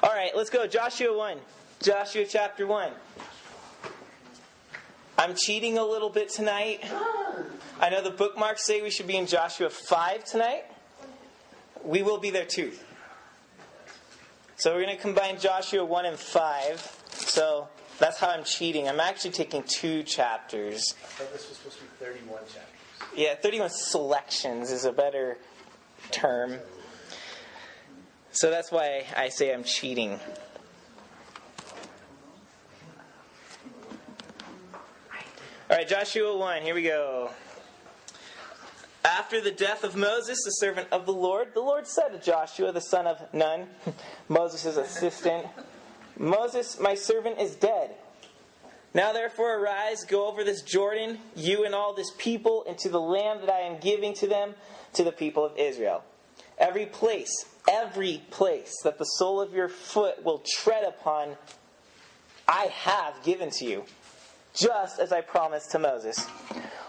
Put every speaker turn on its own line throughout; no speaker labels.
All right, let's go. Joshua 1. Joshua chapter 1. I'm cheating a little bit tonight. I know the bookmarks say we should be in Joshua 5 tonight. We will be there too. So we're going to combine Joshua 1 and 5. So that's how I'm cheating. I'm actually taking two chapters.
I thought this was supposed to be 31 chapters.
Yeah, 31 selections is a better term. So that's why I say I'm cheating. All right, Joshua 1, here we go. After the death of Moses, the servant of the Lord, the Lord said to Joshua, the son of Nun, Moses' assistant, Moses, my servant, is dead. Now therefore arise, go over this Jordan, you and all this people, into the land that I am giving to them, to the people of Israel. Every place, every place that the sole of your foot will tread upon, I have given to you, just as I promised to Moses.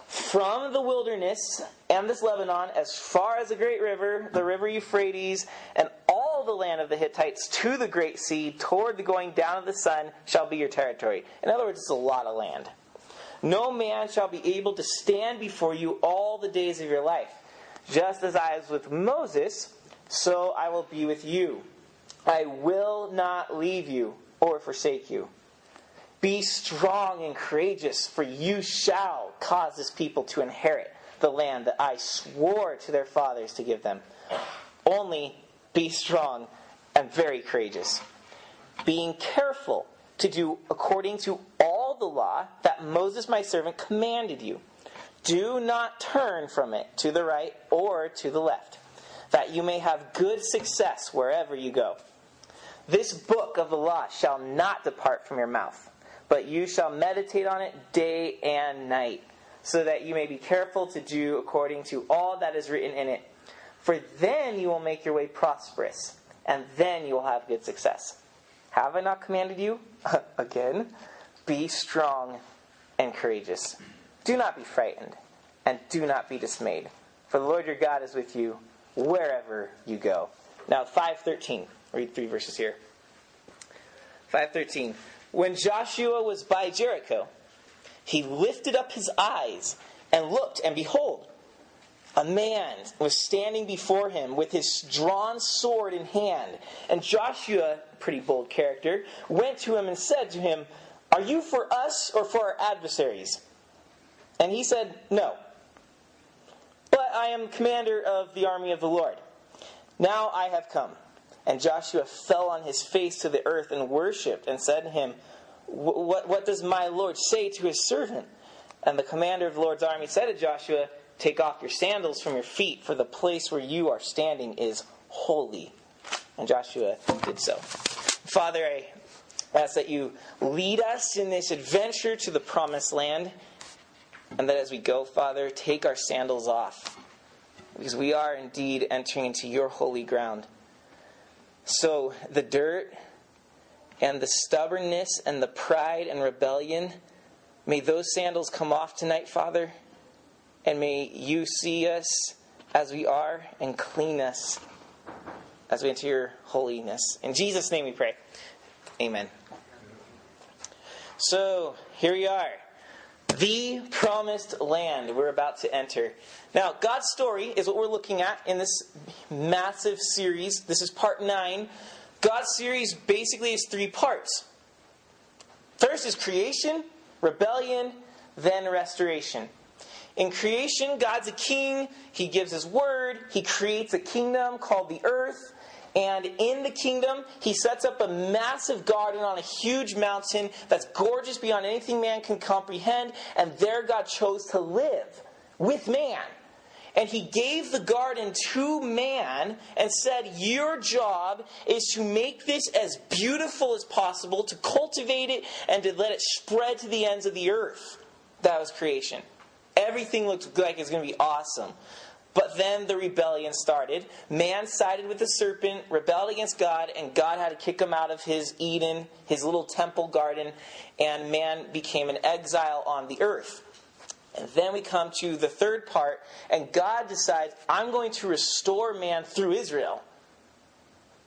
From the wilderness and this Lebanon, as far as the great river, the river Euphrates, and all the land of the Hittites to the great sea, toward the going down of the sun, shall be your territory. In other words, it's a lot of land. No man shall be able to stand before you all the days of your life. Just as I was with Moses, so I will be with you. I will not leave you or forsake you. Be strong and courageous, for you shall cause this people to inherit the land that I swore to their fathers to give them. Only be strong and very courageous, being careful to do according to all the law that Moses my servant commanded you. Do not turn from it to the right or to the left, that you may have good success wherever you go. This book of the law shall not depart from your mouth but you shall meditate on it day and night, so that you may be careful to do according to all that is written in it. For then you will make your way prosperous, and then you will have good success. Have I not commanded you? Again, be strong and courageous. Do not be frightened, and do not be dismayed, for the Lord your God is with you wherever you go. Now, 513. Read three verses here. 513. When Joshua was by Jericho, he lifted up his eyes and looked, and behold, a man was standing before him with his drawn sword in hand. And Joshua, pretty bold character, went to him and said to him, Are you for us or for our adversaries? And he said, No. I am commander of the army of the Lord. Now I have come. And Joshua fell on his face to the earth and worshipped and said to him, what, what does my Lord say to his servant? And the commander of the Lord's army said to Joshua, Take off your sandals from your feet, for the place where you are standing is holy. And Joshua did so. Father, I ask that you lead us in this adventure to the promised land, and that as we go, Father, take our sandals off, because we are indeed entering into your holy ground. So the dirt and the stubbornness and the pride and rebellion, may those sandals come off tonight, Father. And may you see us as we are and clean us as we enter your holiness. In Jesus' name we pray. Amen. So, here we are. The promised land we're about to enter. Now, God's story is what we're looking at in this massive series. This is part 9 God's series basically is three parts. First is creation, rebellion, then restoration. In creation, God's a king. He gives his word. He creates a kingdom called the earth. And in the kingdom, he sets up a massive garden on a huge mountain that's gorgeous beyond anything man can comprehend. And there, God chose to live with man. And he gave the garden to man and said, Your job is to make this as beautiful as possible, to cultivate it, and to let it spread to the ends of the earth. That was creation. Everything looked like it's going to be awesome. But then the rebellion started. Man sided with the serpent, rebelled against God, and God had to kick him out of his Eden, his little temple garden, and man became an exile on the earth. And then we come to the third part, and God decides, I'm going to restore man through Israel.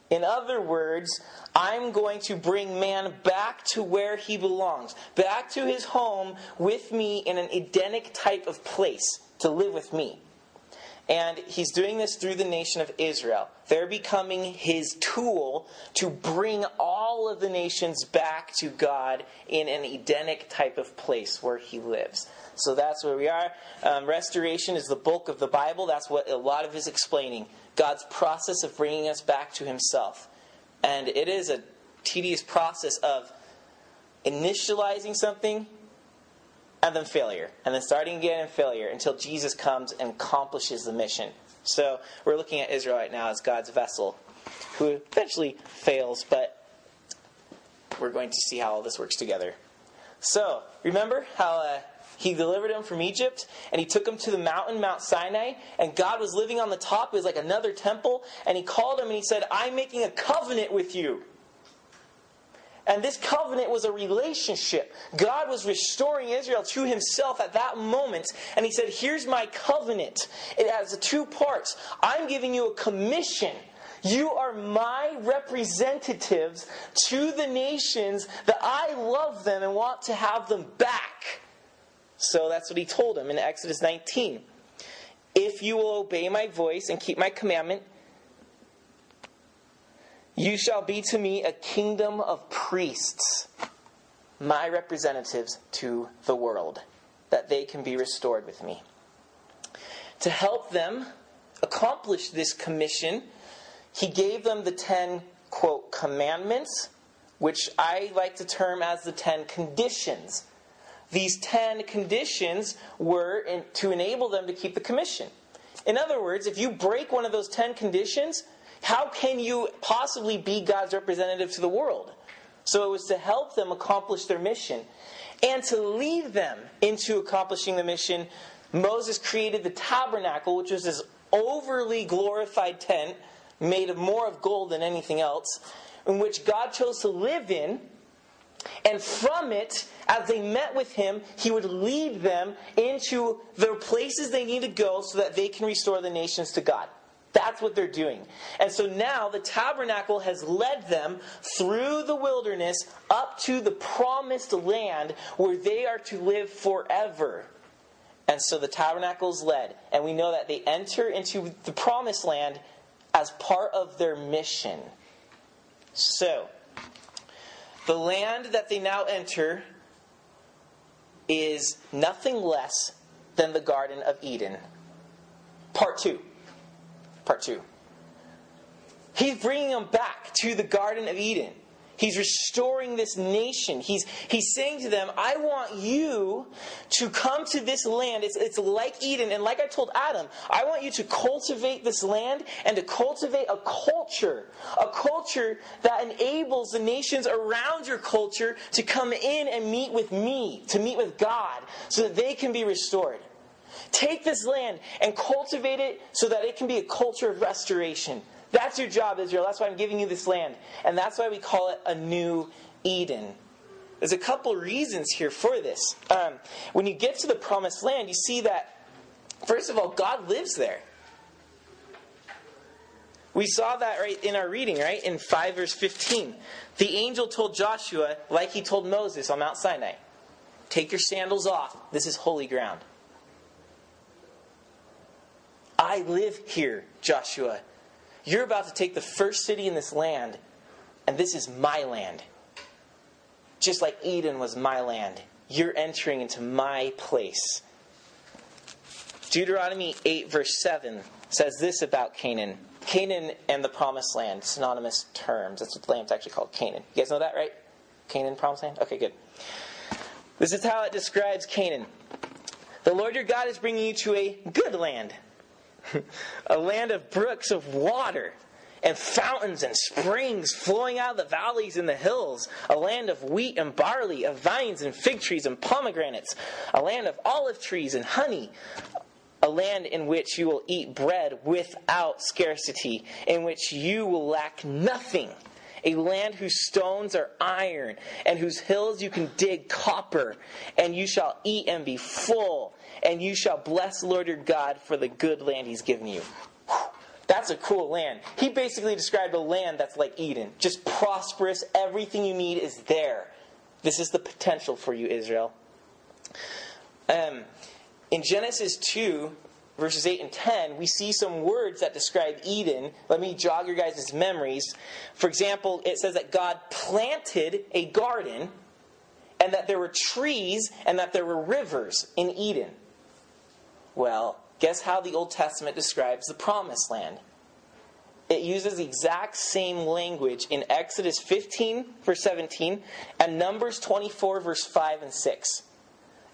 In other words, I'm going to bring man back to where he belongs, back to his home with me in an Edenic type of place to live with me. And he's doing this through the nation of Israel. They're becoming his tool to bring all of the nations back to God in an Edenic type of place where he lives. So that's where we are. Um, restoration is the bulk of the Bible. That's what a lot of is explaining. God's process of bringing us back to himself. And it is a tedious process of initializing something and then failure, and then starting again and failure until Jesus comes and accomplishes the mission. So we're looking at Israel right now as God's vessel, who eventually fails, but we're going to see how all this works together. So remember how uh, he delivered him from Egypt, and he took him to the mountain, Mount Sinai, and God was living on the top. It was like another temple, and he called him and he said, "I'm making a covenant with you." And this covenant was a relationship. God was restoring Israel to himself at that moment. And he said, Here's my covenant. It has two parts. I'm giving you a commission. You are my representatives to the nations that I love them and want to have them back. So that's what he told him in Exodus 19. If you will obey my voice and keep my commandment, you shall be to me a kingdom of priests, my representatives to the world, that they can be restored with me. To help them accomplish this commission, he gave them the ten, quote, commandments, which I like to term as the ten conditions. These ten conditions were in, to enable them to keep the commission. In other words, if you break one of those ten conditions, how can you possibly be God's representative to the world? So it was to help them accomplish their mission. And to lead them into accomplishing the mission, Moses created the tabernacle, which was this overly glorified tent made of more of gold than anything else, in which God chose to live in. And from it, as they met with him, he would lead them into the places they need to go so that they can restore the nations to God. That's what they're doing. And so now the tabernacle has led them through the wilderness up to the promised land where they are to live forever. And so the tabernacle is led. And we know that they enter into the promised land as part of their mission. So, the land that they now enter is nothing less than the Garden of Eden. Part 2 part two. He's bringing them back to the Garden of Eden. He's restoring this nation. He's, he's saying to them, I want you to come to this land. It's, it's like Eden. And like I told Adam, I want you to cultivate this land and to cultivate a culture. A culture that enables the nations around your culture to come in and meet with me, to meet with God, so that they can be restored. Take this land and cultivate it so that it can be a culture of restoration. That's your job, Israel. That's why I'm giving you this land. And that's why we call it a new Eden. There's a couple reasons here for this. Um, when you get to the promised land, you see that, first of all, God lives there. We saw that right in our reading, right? In 5 verse 15. The angel told Joshua, like he told Moses on Mount Sinai, Take your sandals off. This is holy ground. I live here, Joshua. You're about to take the first city in this land, and this is my land. Just like Eden was my land, you're entering into my place. Deuteronomy 8, verse 7 says this about Canaan. Canaan and the promised land, synonymous terms. That's what the land's actually called, Canaan. You guys know that, right? Canaan, promised land? Okay, good. This is how it describes Canaan. The Lord your God is bringing you to a good land a land of brooks of water and fountains and springs flowing out of the valleys and the hills, a land of wheat and barley, of vines and fig trees and pomegranates, a land of olive trees and honey, a land in which you will eat bread without scarcity, in which you will lack nothing. A land whose stones are iron, and whose hills you can dig copper, and you shall eat and be full, and you shall bless Lord your God for the good land he's given you. That's a cool land. He basically described a land that's like Eden, just prosperous. Everything you need is there. This is the potential for you, Israel. Um, in Genesis 2, verses 8 and 10, we see some words that describe Eden. Let me jog your guys' memories. For example, it says that God planted a garden and that there were trees and that there were rivers in Eden. Well, guess how the Old Testament describes the promised land? It uses the exact same language in Exodus 15, verse 17, and Numbers 24, verse 5 and 6.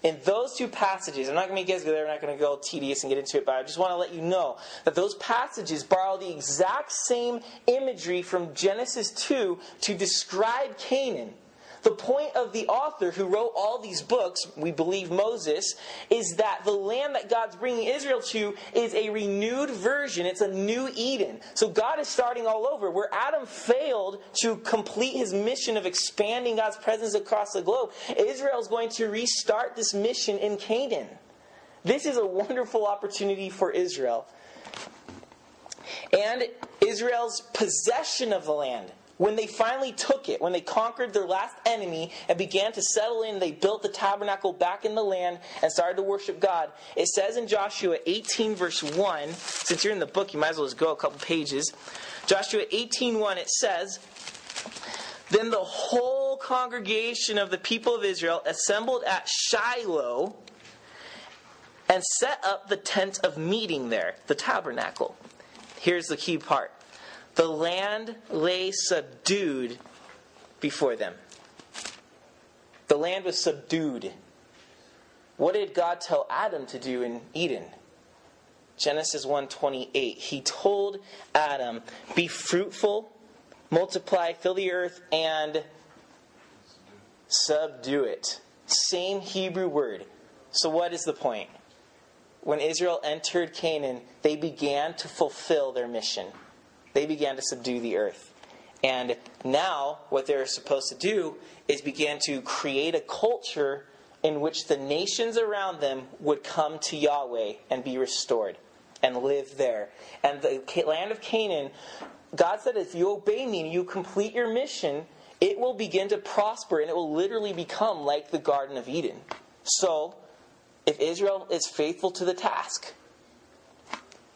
In those two passages, I'm not going to make you there, I'm not going to go tedious and get into it, but I just want to let you know that those passages borrow the exact same imagery from Genesis 2 to describe Canaan. The point of the author who wrote all these books, we believe Moses, is that the land that God's bringing Israel to is a renewed version. It's a new Eden. So God is starting all over. Where Adam failed to complete his mission of expanding God's presence across the globe, Israel is going to restart this mission in Canaan. This is a wonderful opportunity for Israel. And Israel's possession of the land when they finally took it, when they conquered their last enemy and began to settle in, they built the tabernacle back in the land and started to worship God. It says in Joshua 18, verse 1, since you're in the book, you might as well just go a couple pages. Joshua 18, 1, it says, Then the whole congregation of the people of Israel assembled at Shiloh and set up the tent of meeting there, the tabernacle. Here's the key part the land lay subdued before them. The land was subdued. What did God tell Adam to do in Eden? Genesis 1:28. He told Adam, "Be fruitful, multiply, fill the earth and subdue it." Same Hebrew word. So what is the point? When Israel entered Canaan, they began to fulfill their mission they began to subdue the earth. And now, what they're supposed to do is begin to create a culture in which the nations around them would come to Yahweh and be restored and live there. And the land of Canaan, God said, if you obey me and you complete your mission, it will begin to prosper and it will literally become like the Garden of Eden. So, if Israel is faithful to the task,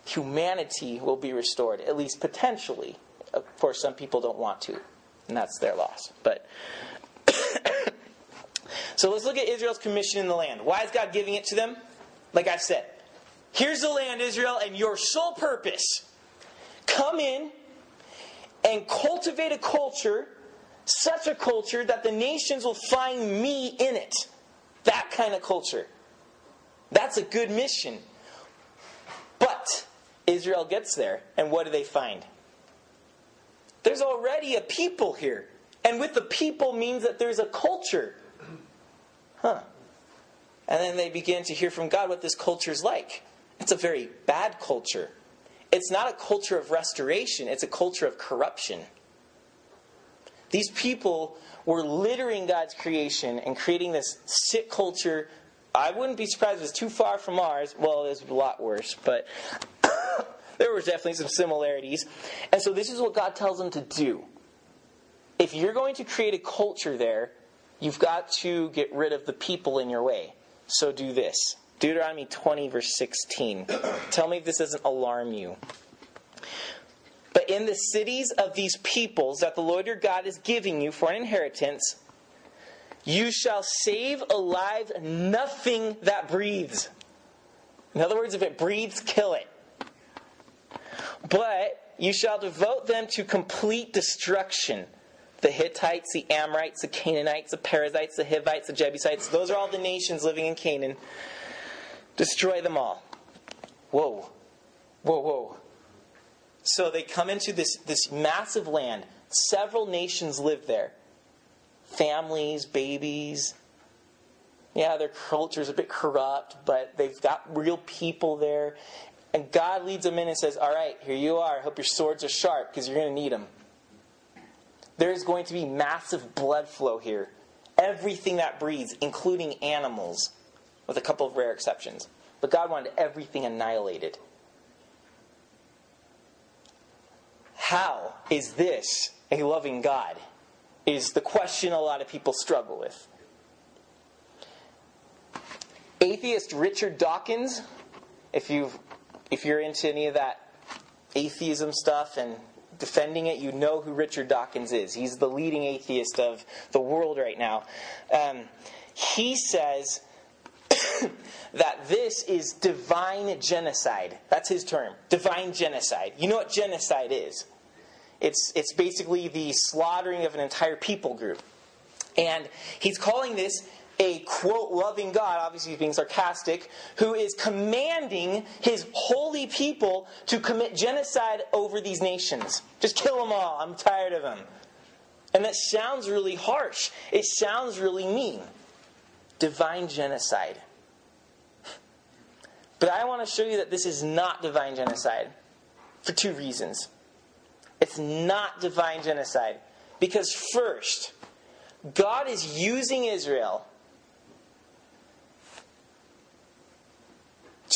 humanity will be restored, at least potentially. Of course, some people don't want to, and that's their loss. But so let's look at Israel's commission in the land. Why is God giving it to them? Like I said, here's the land, Israel, and your sole purpose come in and cultivate a culture, such a culture that the nations will find me in it. That kind of culture. That's a good mission. Israel gets there, and what do they find? There's already a people here. And with the people means that there's a culture. Huh. And then they begin to hear from God what this culture is like. It's a very bad culture. It's not a culture of restoration, it's a culture of corruption. These people were littering God's creation and creating this sick culture. I wouldn't be surprised if it's too far from ours. Well, it's a lot worse, but there was definitely some similarities. And so this is what God tells them to do. If you're going to create a culture there, you've got to get rid of the people in your way. So do this. Deuteronomy 20, verse 16. Tell me if this doesn't alarm you. But in the cities of these peoples that the Lord your God is giving you for an inheritance, you shall save alive nothing that breathes. In other words, if it breathes, kill it. But you shall devote them to complete destruction. The Hittites, the Amorites, the Canaanites, the Perizzites, the Hivites, the Jebusites, those are all the nations living in Canaan. Destroy them all. Whoa. Whoa, whoa. So they come into this, this massive land. Several nations live there families, babies. Yeah, their culture's a bit corrupt, but they've got real people there. And God leads them in and says, All right, here you are. I hope your swords are sharp because you're going to need them. There's going to be massive blood flow here. Everything that breathes, including animals, with a couple of rare exceptions. But God wanted everything annihilated. How is this a loving God? Is the question a lot of people struggle with. Atheist Richard Dawkins, if you if you're into any of that atheism stuff and defending it, you know who Richard Dawkins is. He's the leading atheist of the world right now. Um, he says that this is divine genocide. That's his term, divine genocide. You know what genocide is? It's, it's basically the slaughtering of an entire people group. And he's calling this a quote loving God, obviously he's being sarcastic, who is commanding his holy people to commit genocide over these nations. Just kill them all. I'm tired of them. And that sounds really harsh. It sounds really mean. Divine genocide. But I want to show you that this is not divine genocide for two reasons. It's not divine genocide. Because, first, God is using Israel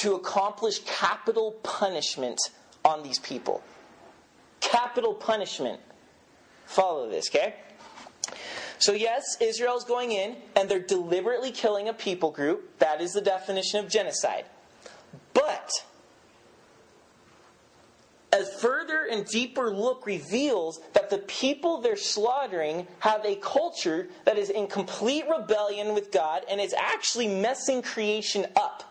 to accomplish capital punishment on these people. Capital punishment. Follow this, okay? So, yes, Israel's going in and they're deliberately killing a people group. That is the definition of genocide. But a further and deeper look reveals that the people they're slaughtering have a culture that is in complete rebellion with God and is actually messing creation up.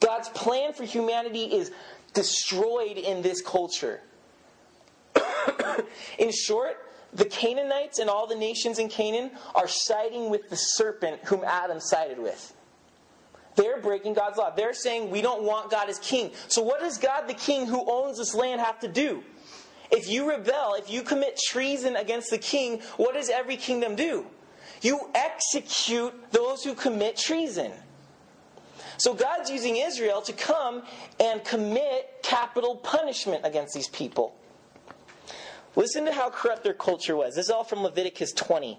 God's plan for humanity is destroyed in this culture. in short, the Canaanites and all the nations in Canaan are siding with the serpent whom Adam sided with. They're breaking God's law. They're saying we don't want God as king. So, what does God, the king who owns this land, have to do? If you rebel, if you commit treason against the king, what does every kingdom do? You execute those who commit treason. So God's using Israel to come and commit capital punishment against these people. Listen to how corrupt their culture was. This is all from Leviticus 20.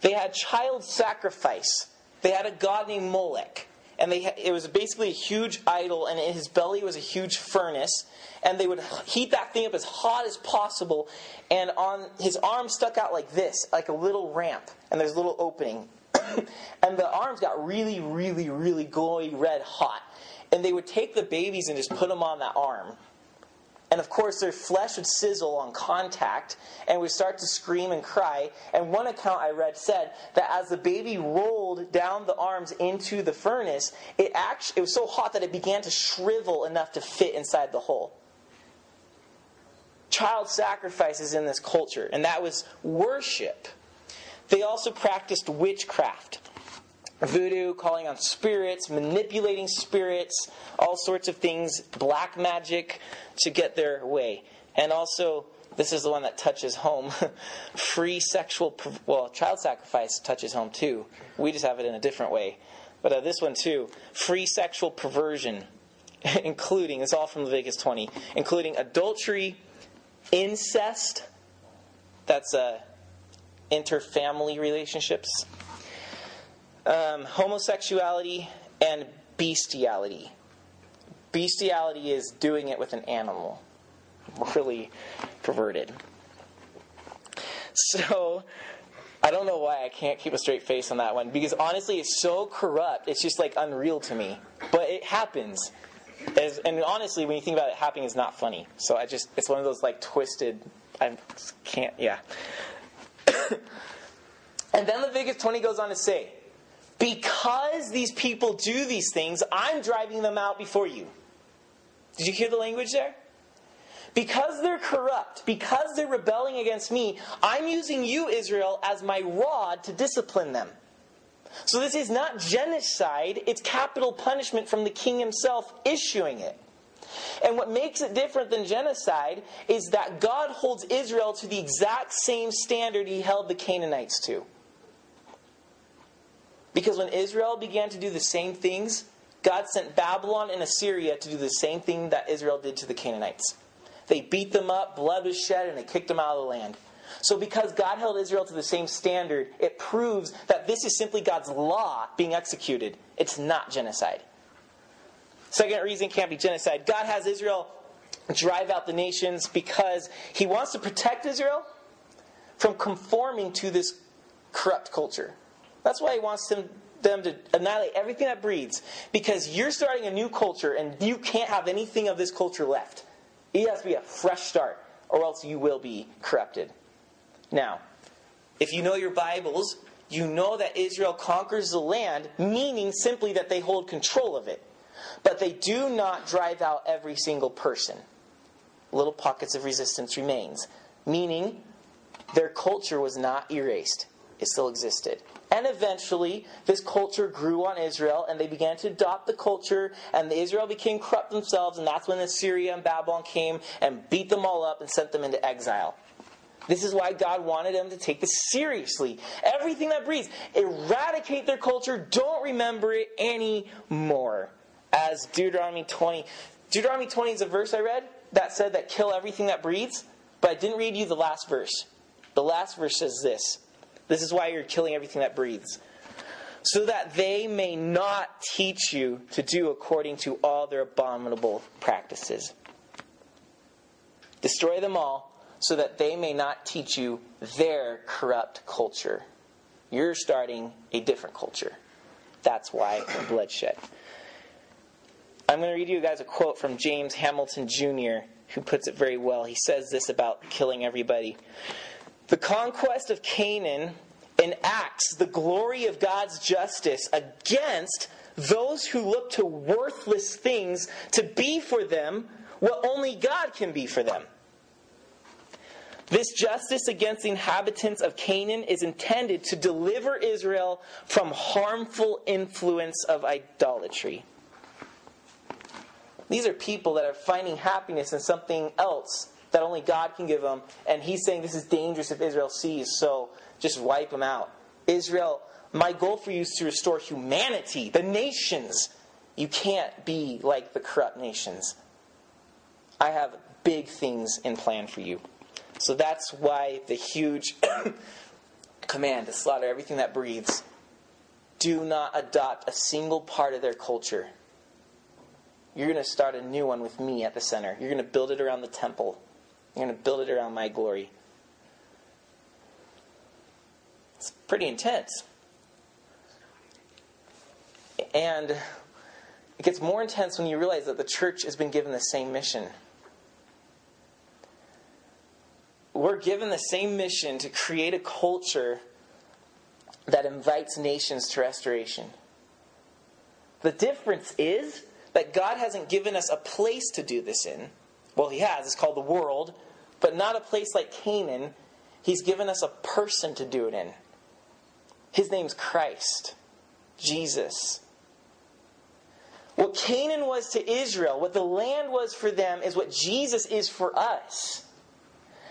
They had child sacrifice. They had a god named Molech. And they it was basically a huge idol, and in his belly was a huge furnace. And they would heat that thing up as hot as possible. And on his arm stuck out like this, like a little ramp. And there's a little opening. and the arms got really, really, really glowy red hot. And they would take the babies and just put them on that arm. And of course, their flesh would sizzle on contact and would start to scream and cry. And one account I read said that as the baby rolled down the arms into the furnace, it actually it was so hot that it began to shrivel enough to fit inside the hole. Child sacrifices in this culture, and that was worship. They also practiced witchcraft. Voodoo, calling on spirits, manipulating spirits, all sorts of things, black magic to get their way. And also, this is the one that touches home free sexual, well, child sacrifice touches home too. We just have it in a different way. But uh, this one too free sexual perversion, including, it's all from Leviticus 20, including adultery, incest, that's a uh, interfamily relationships, um, homosexuality, and bestiality. Bestiality is doing it with an animal. Really perverted. So, I don't know why I can't keep a straight face on that one because honestly, it's so corrupt. It's just like unreal to me. But it happens. As, and honestly, when you think about it, happening is not funny. So I just, it's one of those like twisted, I can't, yeah. and then Leviticus 20 goes on to say, because these people do these things, I'm driving them out before you. Did you hear the language there? Because they're corrupt, because they're rebelling against me, I'm using you, Israel, as my rod to discipline them. So this is not genocide, it's capital punishment from the king himself issuing it. And what makes it different than genocide is that God holds Israel to the exact same standard he held the Canaanites to. Because when Israel began to do the same things, God sent Babylon and Assyria to do the same thing that Israel did to the Canaanites. They beat them up, blood was shed, and they kicked them out of the land. So, because God held Israel to the same standard, it proves that this is simply God's law being executed. It's not genocide. Second reason can't be genocide. God has Israel drive out the nations because he wants to protect Israel from conforming to this corrupt culture. That's why he wants them, them to annihilate everything that breeds. Because you're starting a new culture and you can't have anything of this culture left. It has to be a fresh start, or else you will be corrupted. Now, if you know your Bibles, you know that Israel conquers the land, meaning simply that they hold control of it. But they do not drive out every single person. Little pockets of resistance remains, meaning their culture was not erased. It still existed. And eventually, this culture grew on Israel, and they began to adopt the culture, and Israel became corrupt themselves, and that's when Assyria and Babylon came and beat them all up and sent them into exile. This is why God wanted them to take this seriously. Everything that breathes, eradicate their culture, don't remember it anymore. As Deuteronomy 20, Deuteronomy 20 is a verse I read that said that kill everything that breathes, but I didn't read you the last verse. The last verse says this This is why you're killing everything that breathes. So that they may not teach you to do according to all their abominable practices. Destroy them all so that they may not teach you their corrupt culture. You're starting a different culture. That's why bloodshed. I'm going to read you guys a quote from James Hamilton Jr., who puts it very well. He says this about killing everybody. The conquest of Canaan enacts the glory of God's justice against those who look to worthless things to be for them what only God can be for them. This justice against the inhabitants of Canaan is intended to deliver Israel from harmful influence of idolatry. These are people that are finding happiness in something else that only God can give them, and He's saying this is dangerous if Israel sees, so just wipe them out. Israel, my goal for you is to restore humanity, the nations. You can't be like the corrupt nations. I have big things in plan for you. So that's why the huge command to slaughter everything that breathes. Do not adopt a single part of their culture. You're going to start a new one with me at the center. You're going to build it around the temple. You're going to build it around my glory. It's pretty intense. And it gets more intense when you realize that the church has been given the same mission. we're given the same mission to create a culture that invites nations to restoration. The difference is that God hasn't given us a place to do this in. Well, He has, it's called the world, but not a place like Canaan. He's given us a person to do it in. His name's Christ, Jesus. What Canaan was to Israel, what the land was for them, is what Jesus is for us.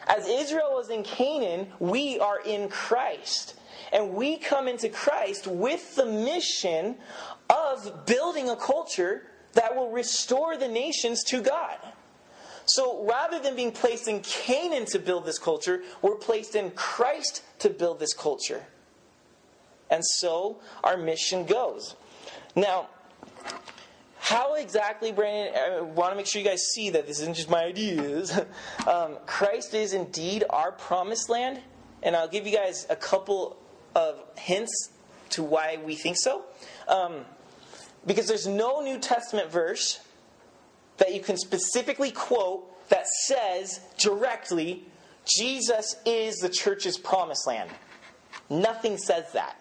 As Israel was in Canaan, we are in Christ. And we come into Christ with the mission of building a culture that will restore the nations to God. So rather than being placed in Canaan to build this culture, we're placed in Christ to build this culture. And so our mission goes. Now, how exactly, Brandon? I want to make sure you guys see that this isn't just my ideas. Um, Christ is indeed our promised land, and I'll give you guys a couple of hints to why we think so. Um, because there's no New Testament verse that you can specifically quote that says directly, Jesus is the church's promised land. Nothing says that.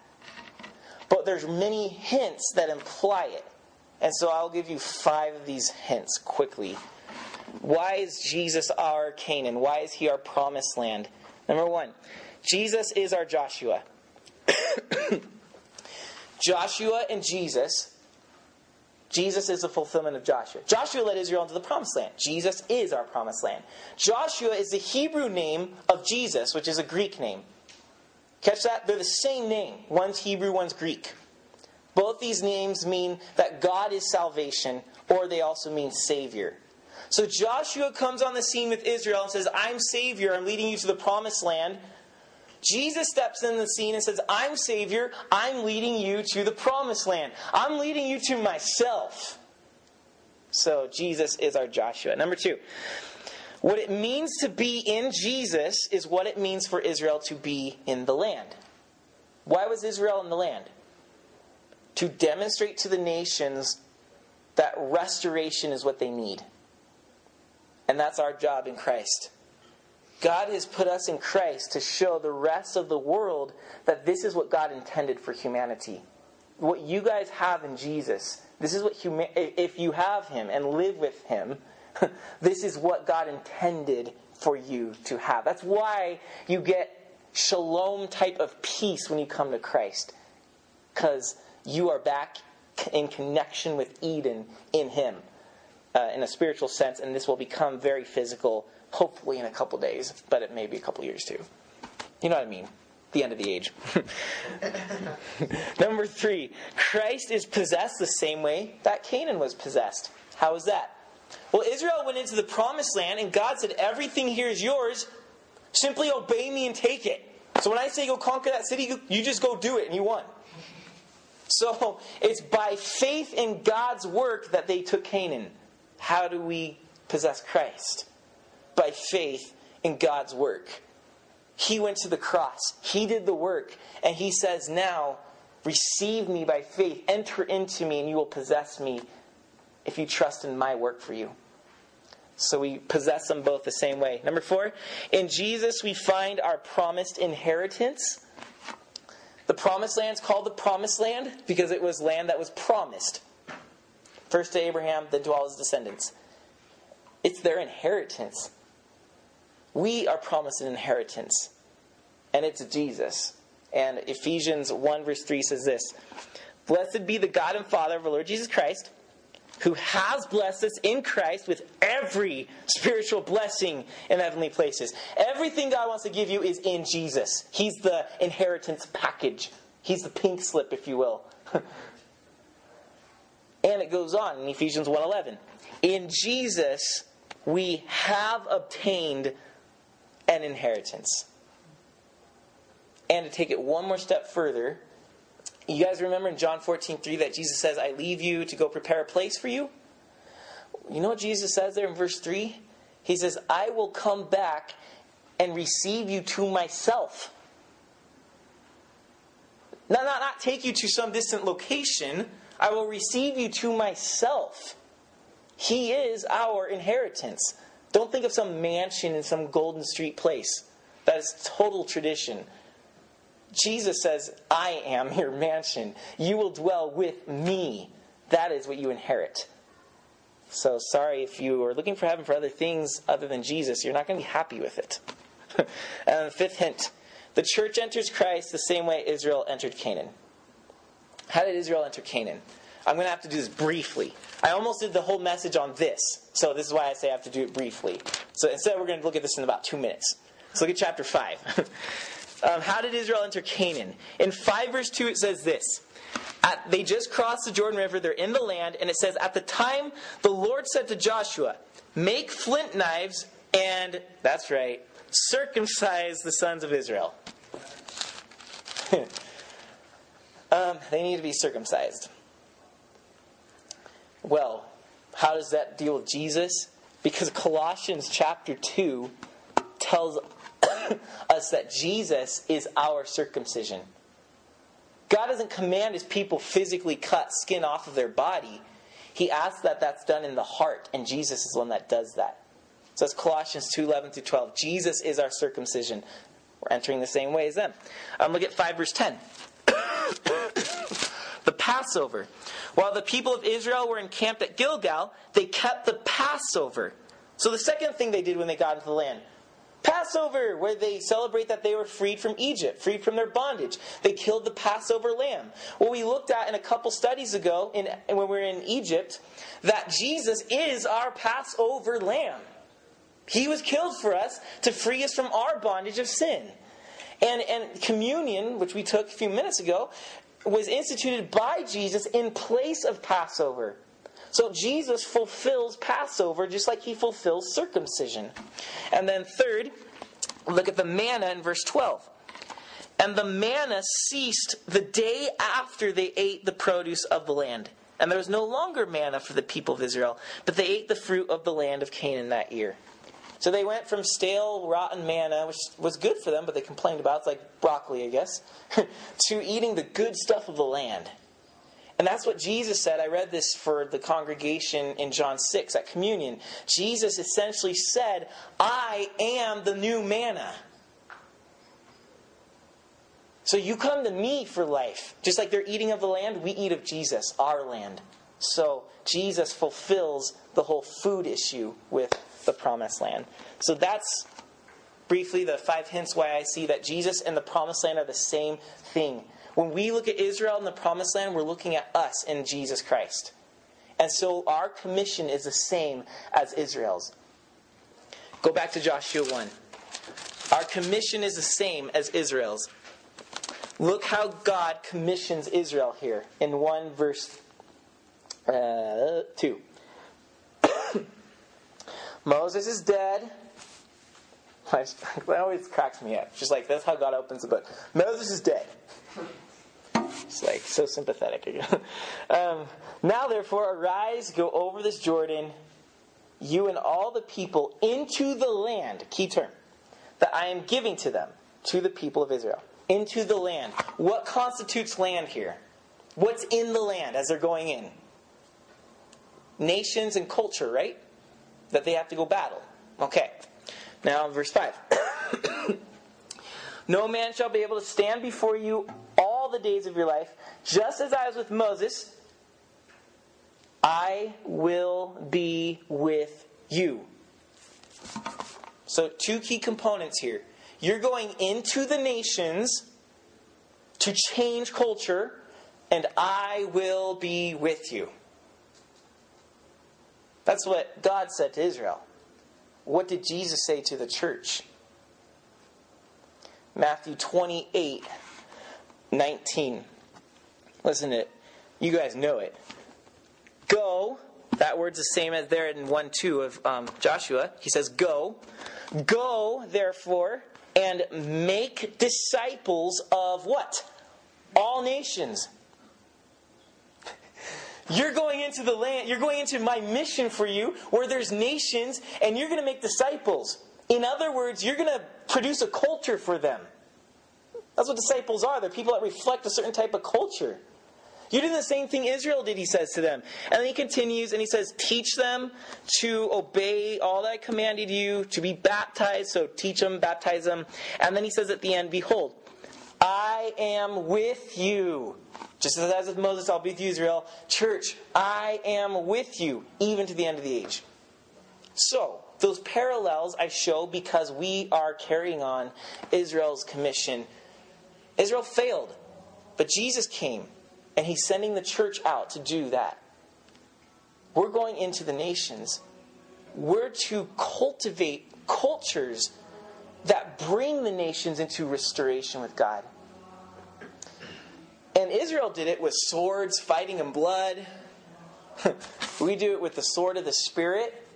But there's many hints that imply it. And so I'll give you five of these hints quickly. Why is Jesus our Canaan? Why is he our promised land? Number one, Jesus is our Joshua. Joshua and Jesus, Jesus is the fulfillment of Joshua. Joshua led Israel into the promised land. Jesus is our promised land. Joshua is the Hebrew name of Jesus, which is a Greek name. Catch that? They're the same name. One's Hebrew, one's Greek. Both these names mean that God is salvation, or they also mean Savior. So Joshua comes on the scene with Israel and says, I'm Savior, I'm leading you to the promised land. Jesus steps in the scene and says, I'm Savior, I'm leading you to the promised land. I'm leading you to myself. So Jesus is our Joshua. Number two, what it means to be in Jesus is what it means for Israel to be in the land. Why was Israel in the land? To demonstrate to the nations that restoration is what they need. And that's our job in Christ. God has put us in Christ to show the rest of the world that this is what God intended for humanity. What you guys have in Jesus, this is what huma- if you have him and live with him, this is what God intended for you to have. That's why you get shalom type of peace when you come to Christ. Because you are back in connection with Eden in Him uh, in a spiritual sense, and this will become very physical, hopefully in a couple days, but it may be a couple years too. You know what I mean? The end of the age. Number three, Christ is possessed the same way that Canaan was possessed. How is that? Well, Israel went into the promised land, and God said, Everything here is yours. Simply obey me and take it. So when I say go conquer that city, you just go do it, and you won. So it's by faith in God's work that they took Canaan. How do we possess Christ? By faith in God's work. He went to the cross, He did the work, and He says, Now receive me by faith, enter into me, and you will possess me if you trust in my work for you. So we possess them both the same way. Number four, in Jesus we find our promised inheritance. The promised land is called the promised land because it was land that was promised. First to Abraham, then to all his descendants. It's their inheritance. We are promised an inheritance, and it's Jesus. And Ephesians 1, verse 3 says this Blessed be the God and Father of our Lord Jesus Christ who has blessed us in Christ with every spiritual blessing in heavenly places. Everything God wants to give you is in Jesus. He's the inheritance package, He's the pink slip, if you will. and it goes on in Ephesians 1:11. In Jesus we have obtained an inheritance. And to take it one more step further, you guys remember in John 14, 3 that Jesus says, I leave you to go prepare a place for you? You know what Jesus says there in verse 3? He says, I will come back and receive you to myself. Not, not, not take you to some distant location. I will receive you to myself. He is our inheritance. Don't think of some mansion in some Golden Street place. That is total tradition. Jesus says, I am your mansion. You will dwell with me. That is what you inherit. So, sorry if you are looking for heaven for other things other than Jesus, you're not going to be happy with it. and fifth hint the church enters Christ the same way Israel entered Canaan. How did Israel enter Canaan? I'm going to have to do this briefly. I almost did the whole message on this, so this is why I say I have to do it briefly. So instead, we're going to look at this in about two minutes. Let's look at chapter 5. Um, how did Israel enter Canaan? In 5 verse 2, it says this. At, they just crossed the Jordan River. They're in the land. And it says, At the time, the Lord said to Joshua, Make flint knives and, that's right, circumcise the sons of Israel. um, they need to be circumcised. Well, how does that deal with Jesus? Because Colossians chapter 2 tells us that Jesus is our circumcision. God doesn't command his people physically cut skin off of their body. He asks that that's done in the heart, and Jesus is the one that does that. So that's Colossians 2 11 through 12. Jesus is our circumcision. We're entering the same way as them. Um, look at 5 verse 10. Passover. While the people of Israel were encamped at Gilgal, they kept the Passover. So the second thing they did when they got into the land Passover, where they celebrate that they were freed from Egypt, freed from their bondage. They killed the Passover lamb. What we looked at in a couple studies ago, in, when we were in Egypt, that Jesus is our Passover lamb. He was killed for us to free us from our bondage of sin. And, and communion, which we took a few minutes ago, was instituted by Jesus in place of Passover. So Jesus fulfills Passover just like he fulfills circumcision. And then, third, look at the manna in verse 12. And the manna ceased the day after they ate the produce of the land. and there was no longer manna for the people of Israel, but they ate the fruit of the land of Canaan that year. So they went from stale, rotten manna, which was good for them, but they complained about, it's like broccoli, I guess, to eating the good stuff of the land. And that's what Jesus said. I read this for the congregation in John 6 at communion. Jesus essentially said, I am the new manna. So you come to me for life. Just like they're eating of the land, we eat of Jesus, our land. So Jesus fulfills the whole food issue with the promised land. So that's briefly the five hints why I see that Jesus and the promised land are the same thing. When we look at Israel and the promised land, we're looking at us in Jesus Christ. And so our commission is the same as Israel's. Go back to Joshua 1. Our commission is the same as Israel's. Look how God commissions Israel here in 1 verse uh, 2. Moses is dead. that always cracks me up. Just like that's how God opens the book. Moses is dead. It's like so sympathetic. Um, now, therefore, arise, go over this Jordan, you and all the people, into the land. Key term that I am giving to them, to the people of Israel. Into the land. What constitutes land here? What's in the land as they're going in? Nations and culture, right? That they have to go battle. Okay. Now, verse 5. no man shall be able to stand before you all the days of your life, just as I was with Moses, I will be with you. So, two key components here. You're going into the nations to change culture, and I will be with you. That's what God said to Israel. What did Jesus say to the church? Matthew 28 19. Listen to it. You guys know it. Go. That word's the same as there in 1 2 of um, Joshua. He says, Go. Go, therefore, and make disciples of what? All nations. You're going into the land, you're going into my mission for you where there's nations and you're going to make disciples. In other words, you're going to produce a culture for them. That's what disciples are. They're people that reflect a certain type of culture. You're doing the same thing Israel did, he says to them. And then he continues and he says, Teach them to obey all that I commanded you, to be baptized. So teach them, baptize them. And then he says at the end, Behold, I am with you. Just as with Moses, I'll be with you, Israel. Church, I am with you, even to the end of the age. So, those parallels I show because we are carrying on Israel's commission. Israel failed, but Jesus came, and he's sending the church out to do that. We're going into the nations. We're to cultivate cultures that bring the nations into restoration with God. And Israel did it with swords, fighting in blood. we do it with the sword of the Spirit,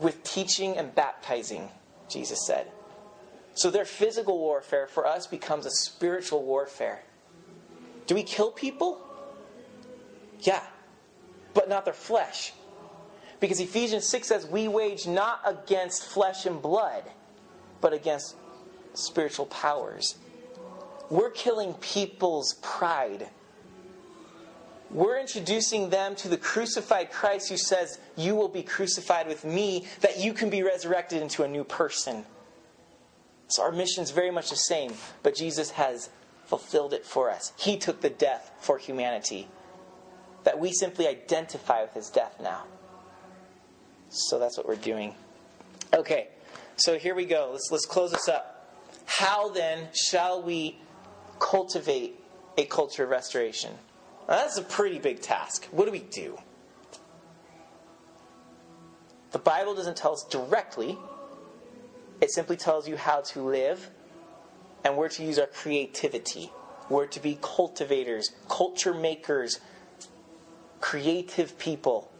with teaching and baptizing, Jesus said. So their physical warfare for us becomes a spiritual warfare. Do we kill people? Yeah, but not their flesh. Because Ephesians 6 says we wage not against flesh and blood, but against spiritual powers. We're killing people's pride. We're introducing them to the crucified Christ who says, You will be crucified with me, that you can be resurrected into a new person. So our mission is very much the same, but Jesus has fulfilled it for us. He took the death for humanity, that we simply identify with his death now. So that's what we're doing. Okay, so here we go. Let's, let's close this up. How then shall we cultivate a culture of restoration? Now, that's a pretty big task. What do we do? The Bible doesn't tell us directly, it simply tells you how to live, and we're to use our creativity. We're to be cultivators, culture makers, creative people.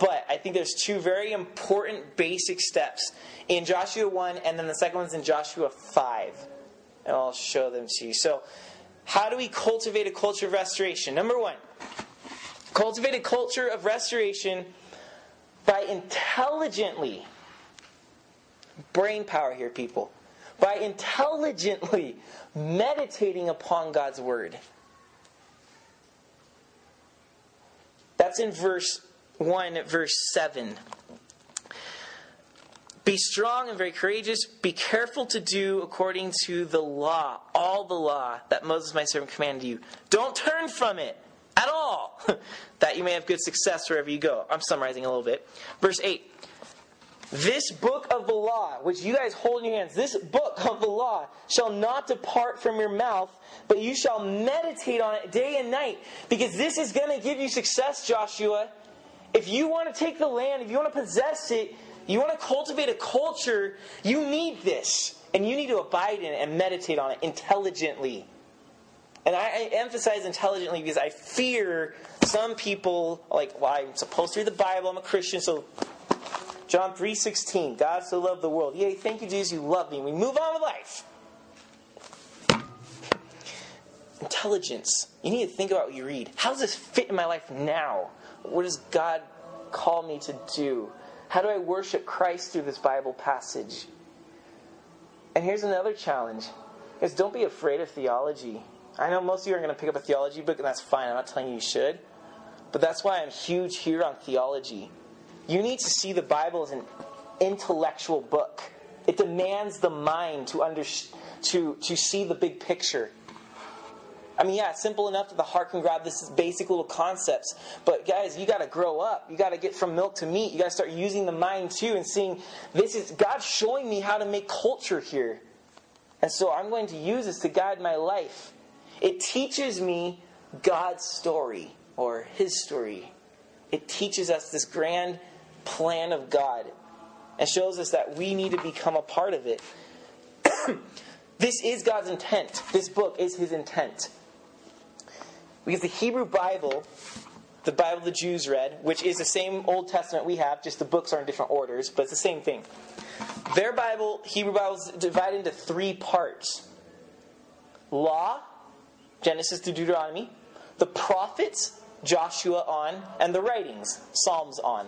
But I think there's two very important basic steps in Joshua 1, and then the second one's in Joshua 5 and I'll show them to you. So, how do we cultivate a culture of restoration? Number one, Cultivate a culture of restoration by intelligently, brain power here, people, by intelligently meditating upon God's word. That's in verse 1, verse 7. Be strong and very courageous. Be careful to do according to the law, all the law that Moses, my servant, commanded you. Don't turn from it at all, that you may have good success wherever you go. I'm summarizing a little bit. Verse 8. This book of the law, which you guys hold in your hands, this book of the law shall not depart from your mouth, but you shall meditate on it day and night, because this is going to give you success, Joshua. If you want to take the land, if you want to possess it, you want to cultivate a culture, you need this. And you need to abide in it and meditate on it intelligently. And I, emphasize intelligently because I fear some people, like, well, I'm supposed to read the Bible, I'm a Christian, so John 3.16, God so loved the world. Yay, thank you, Jesus, you love me. We move on with life. Intelligence. You need to think about what you read. How does this fit in my life now? What does God call me to do? How do I worship Christ through this Bible passage? And here's another challenge. Is don't be afraid of theology. I know most of you are going to pick up a theology book, and that's fine. I'm not telling you you should. But that's why I'm huge here on theology. You need to see the Bible as an intellectual book. It demands the mind to, under, to, to see the big picture. I mean, yeah, simple enough that the heart can grab this basic little concepts. But guys, you got to grow up. You got to get from milk to meat. You got to start using the mind too and seeing this is God's showing me how to make culture here. And so I'm going to use this to guide my life. It teaches me God's story or His story. It teaches us this grand plan of God and shows us that we need to become a part of it. this is God's intent. This book is His intent. Because the Hebrew Bible, the Bible the Jews read, which is the same Old Testament we have, just the books are in different orders, but it's the same thing. Their Bible, Hebrew Bible, is divided into three parts Law, Genesis to Deuteronomy, the prophets, Joshua on, and the writings, Psalms on.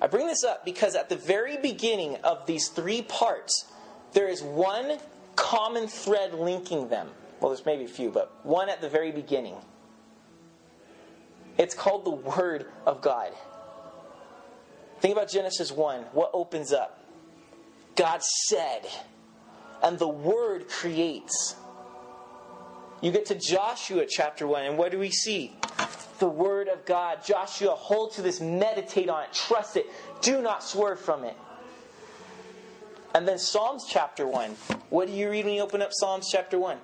I bring this up because at the very beginning of these three parts, there is one common thread linking them. Well, there's maybe a few, but one at the very beginning. It's called the Word of God. Think about Genesis 1. What opens up? God said, and the Word creates. You get to Joshua chapter 1, and what do we see? The Word of God. Joshua, hold to this, meditate on it, trust it, do not swerve from it. And then Psalms chapter 1. What do you read when you open up Psalms chapter 1?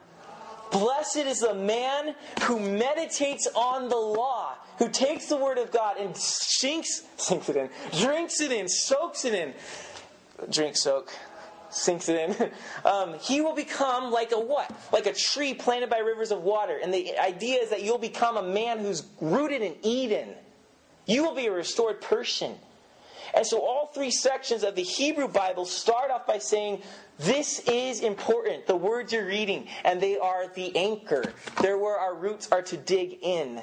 Blessed is the man who meditates on the law, who takes the word of God and sinks, sinks it in, drinks it in, soaks it in. Drink, soak, sinks it in. Um, he will become like a what? Like a tree planted by rivers of water. And the idea is that you'll become a man who's rooted in Eden. You will be a restored person. And so all three sections of the Hebrew Bible start off by saying, This is important, the words you're reading, and they are the anchor. They're where our roots are to dig in.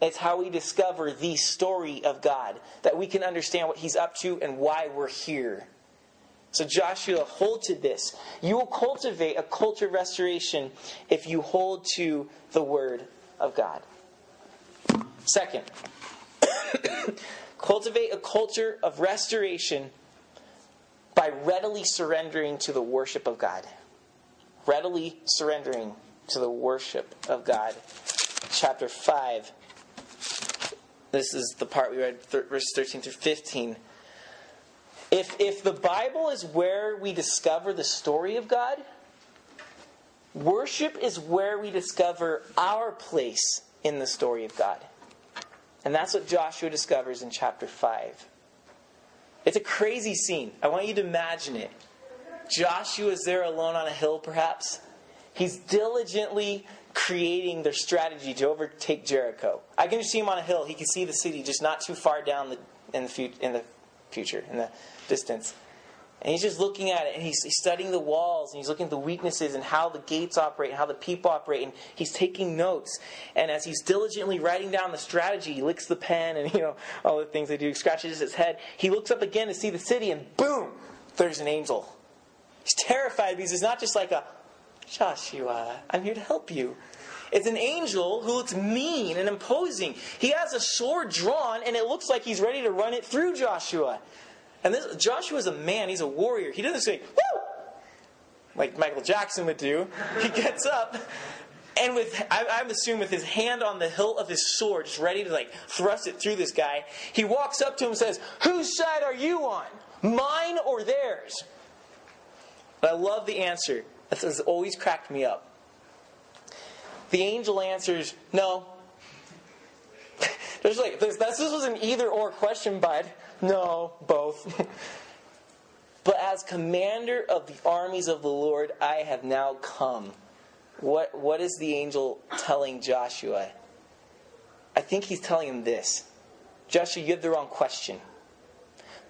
It's how we discover the story of God, that we can understand what He's up to and why we're here. So, Joshua, hold to this. You will cultivate a culture of restoration if you hold to the Word of God. Second, Cultivate a culture of restoration by readily surrendering to the worship of God. Readily surrendering to the worship of God. Chapter 5. This is the part we read, verse 13 through 15. If, if the Bible is where we discover the story of God, worship is where we discover our place in the story of God. And that's what Joshua discovers in chapter 5. It's a crazy scene. I want you to imagine it. Joshua is there alone on a hill, perhaps. He's diligently creating their strategy to overtake Jericho. I can just see him on a hill. He can see the city just not too far down the, in, the, in the future, in the distance. And he's just looking at it and he's, he's studying the walls and he's looking at the weaknesses and how the gates operate and how the people operate and he's taking notes. And as he's diligently writing down the strategy, he licks the pen and you know all the things they do, he scratches his head. He looks up again to see the city and boom, there's an angel. He's terrified because it's not just like a Joshua, I'm here to help you. It's an angel who looks mean and imposing. He has a sword drawn and it looks like he's ready to run it through Joshua. And this Joshua's a man, he's a warrior. He doesn't say, woo! Like Michael Jackson would do. He gets up and with I, I'm assuming with his hand on the hilt of his sword, just ready to like thrust it through this guy, he walks up to him and says, Whose side are you on? Mine or theirs? But I love the answer. This has always cracked me up. The angel answers, No. There's like this, this was an either or question, bud. No, both. but as commander of the armies of the Lord, I have now come. What, what is the angel telling Joshua? I think he's telling him this Joshua, you have the wrong question.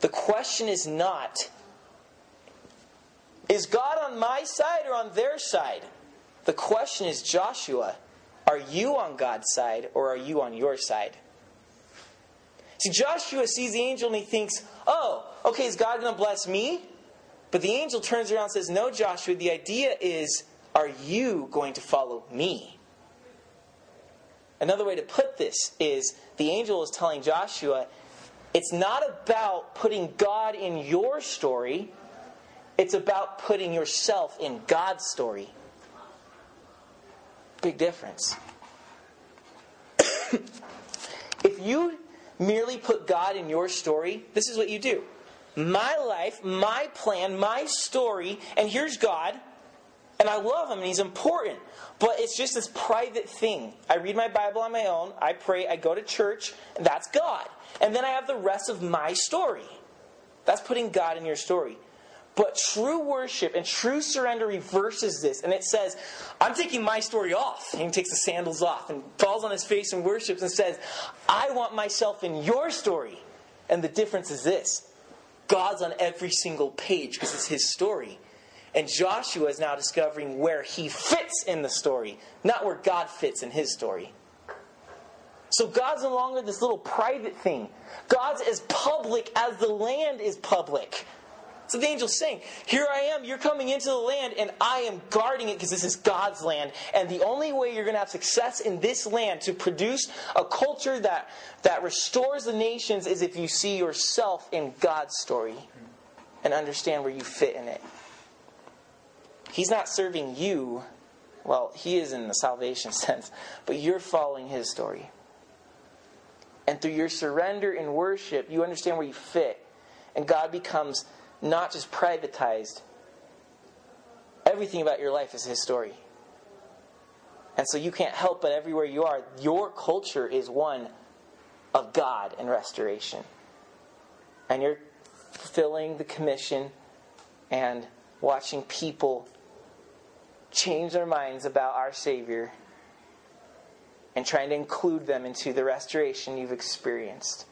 The question is not, is God on my side or on their side? The question is, Joshua, are you on God's side or are you on your side? See, Joshua sees the angel and he thinks, oh, okay, is God going to bless me? But the angel turns around and says, no, Joshua, the idea is, are you going to follow me? Another way to put this is the angel is telling Joshua, it's not about putting God in your story, it's about putting yourself in God's story. Big difference. if you merely put God in your story, this is what you do. My life, my plan, my story, and here's God, and I love him and he's important. But it's just this private thing. I read my Bible on my own, I pray, I go to church, that's God. And then I have the rest of my story. That's putting God in your story. But true worship and true surrender reverses this, and it says, I'm taking my story off. And he takes the sandals off and falls on his face and worships and says, I want myself in your story. And the difference is this God's on every single page because it's his story. And Joshua is now discovering where he fits in the story, not where God fits in his story. So God's no longer this little private thing. God's as public as the land is public. So the angel's saying, Here I am, you're coming into the land, and I am guarding it because this is God's land. And the only way you're going to have success in this land to produce a culture that, that restores the nations is if you see yourself in God's story and understand where you fit in it. He's not serving you. Well, he is in the salvation sense, but you're following his story. And through your surrender in worship, you understand where you fit. And God becomes not just privatized. Everything about your life is His story. And so you can't help but everywhere you are, your culture is one of God and restoration. And you're fulfilling the commission and watching people change their minds about our Savior and trying to include them into the restoration you've experienced.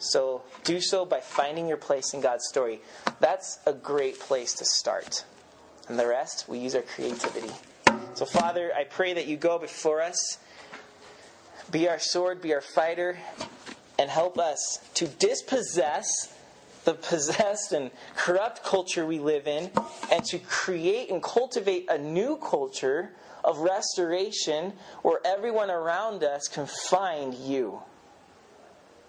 So do so by finding your place in God's story. That's a great place to start. And the rest, we use our creativity. So, Father, I pray that you go before us, be our sword, be our fighter, and help us to dispossess the possessed and corrupt culture we live in, and to create and cultivate a new culture of restoration where everyone around us can find you.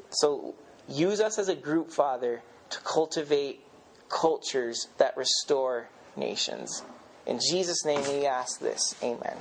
So Use us as a group, Father, to cultivate cultures that restore nations. In Jesus' name we ask this. Amen.